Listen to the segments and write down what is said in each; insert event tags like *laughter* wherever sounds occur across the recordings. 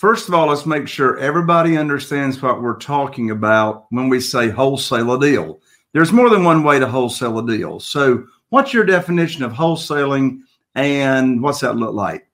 First of all, let's make sure everybody understands what we're talking about when we say wholesale a deal. There's more than one way to wholesale a deal. So, what's your definition of wholesaling and what's that look like?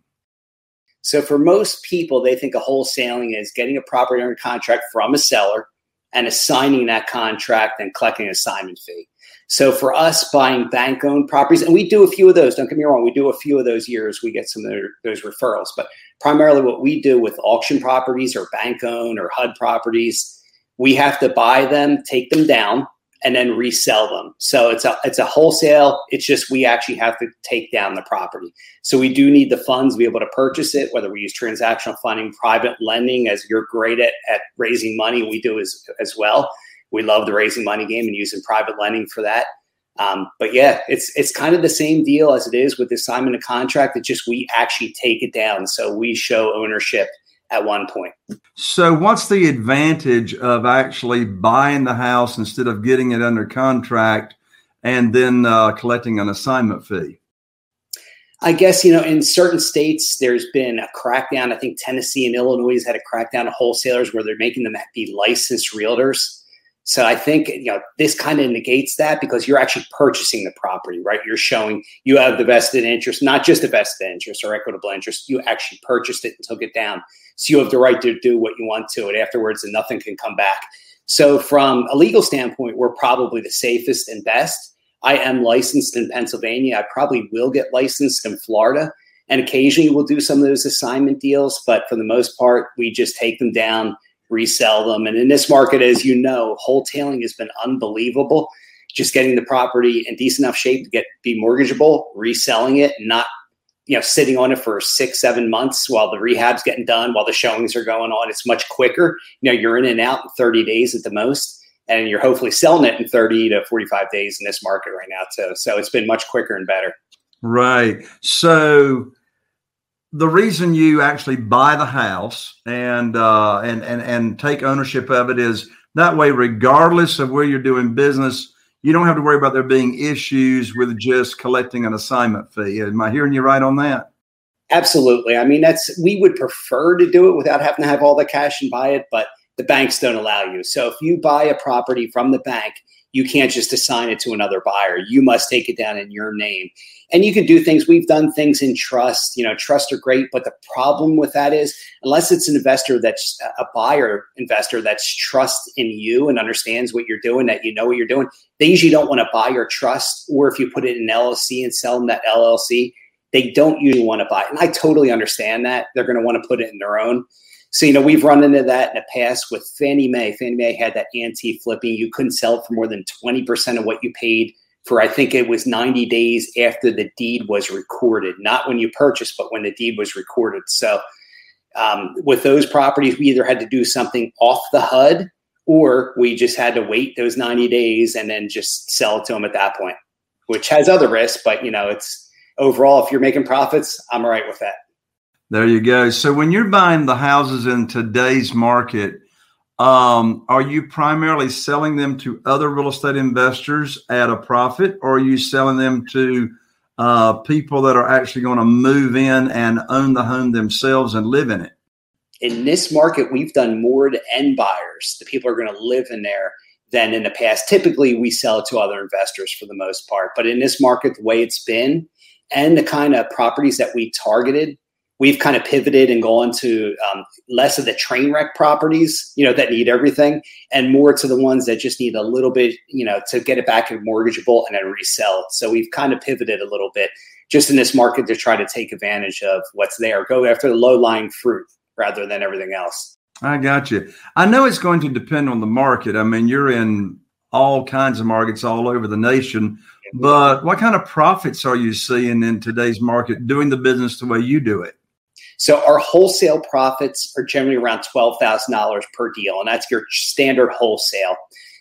So, for most people, they think of wholesaling is getting a property under contract from a seller and assigning that contract and collecting an assignment fee. So for us buying bank owned properties, and we do a few of those, don't get me wrong, we do a few of those years, we get some of those referrals. But primarily what we do with auction properties or bank owned or HUD properties, we have to buy them, take them down, and then resell them. So it's a it's a wholesale. It's just we actually have to take down the property. So we do need the funds to be able to purchase it, whether we use transactional funding, private lending, as you're great at, at raising money, we do as as well. We love the raising money game and using private lending for that. Um, but yeah, it's it's kind of the same deal as it is with the assignment of contract. It's just we actually take it down, so we show ownership at one point. So, what's the advantage of actually buying the house instead of getting it under contract and then uh, collecting an assignment fee? I guess, you know, in certain states, there's been a crackdown. I think Tennessee and Illinois has had a crackdown of wholesalers where they're making them be licensed realtors. So I think you know this kind of negates that because you're actually purchasing the property, right? You're showing you have the vested interest, not just the vested interest or equitable interest. You actually purchased it and took it down, so you have the right to do what you want to it afterwards, and nothing can come back. So from a legal standpoint, we're probably the safest and best. I am licensed in Pennsylvania. I probably will get licensed in Florida, and occasionally we'll do some of those assignment deals. But for the most part, we just take them down resell them. And in this market, as you know, wholetailing has been unbelievable. Just getting the property in decent enough shape to get be mortgageable, reselling it, not you know sitting on it for six, seven months while the rehab's getting done, while the showings are going on. It's much quicker. You know, you're in and out in 30 days at the most. And you're hopefully selling it in 30 to 45 days in this market right now, too. So it's been much quicker and better. Right. So the reason you actually buy the house and uh, and and and take ownership of it is that way, regardless of where you're doing business, you don't have to worry about there being issues with just collecting an assignment fee. Am I hearing you right on that? Absolutely. I mean, that's we would prefer to do it without having to have all the cash and buy it, but the banks don't allow you. So if you buy a property from the bank, you can't just assign it to another buyer. You must take it down in your name and you can do things we've done things in trust you know trust are great but the problem with that is unless it's an investor that's a buyer investor that's trust in you and understands what you're doing that you know what you're doing they usually don't want to buy your trust or if you put it in llc and sell them that llc they don't usually want to buy. And I totally understand that. They're going to want to put it in their own. So, you know, we've run into that in the past with Fannie Mae. Fannie Mae had that anti flipping. You couldn't sell it for more than 20% of what you paid for, I think it was 90 days after the deed was recorded, not when you purchased, but when the deed was recorded. So, um, with those properties, we either had to do something off the HUD or we just had to wait those 90 days and then just sell it to them at that point, which has other risks, but you know, it's overall, if you're making profits, I'm all right with that. There you go. So when you're buying the houses in today's market, um, are you primarily selling them to other real estate investors at a profit, or are you selling them to uh, people that are actually going to move in and own the home themselves and live in it? In this market, we've done more to end buyers. The people are going to live in there than in the past. Typically, we sell to other investors for the most part. But in this market, the way it's been and the kind of properties that we targeted, we've kind of pivoted and gone to um, less of the train wreck properties, you know, that need everything, and more to the ones that just need a little bit, you know, to get it back and mortgageable and then resell it. So we've kind of pivoted a little bit just in this market to try to take advantage of what's there, go after the low lying fruit rather than everything else. I got you. I know it's going to depend on the market. I mean, you're in all kinds of markets all over the nation. But what kind of profits are you seeing in today's market doing the business the way you do it? So our wholesale profits are generally around twelve thousand dollars per deal, and that's your standard wholesale.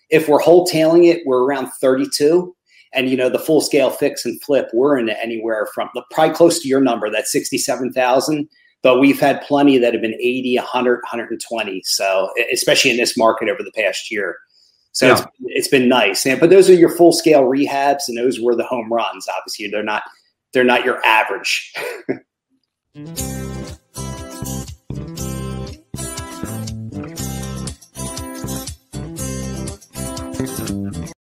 If we're wholetailing it, we're around thirty-two, and you know the full scale fix and flip, we're in anywhere from probably close to your number, that's sixty-seven thousand. But we've had plenty that have been 80, 100, 120. So especially in this market over the past year. So yeah. it's, it's been nice. And, but those are your full scale rehabs, and those were the home runs. Obviously, they're not they're not your average. *laughs*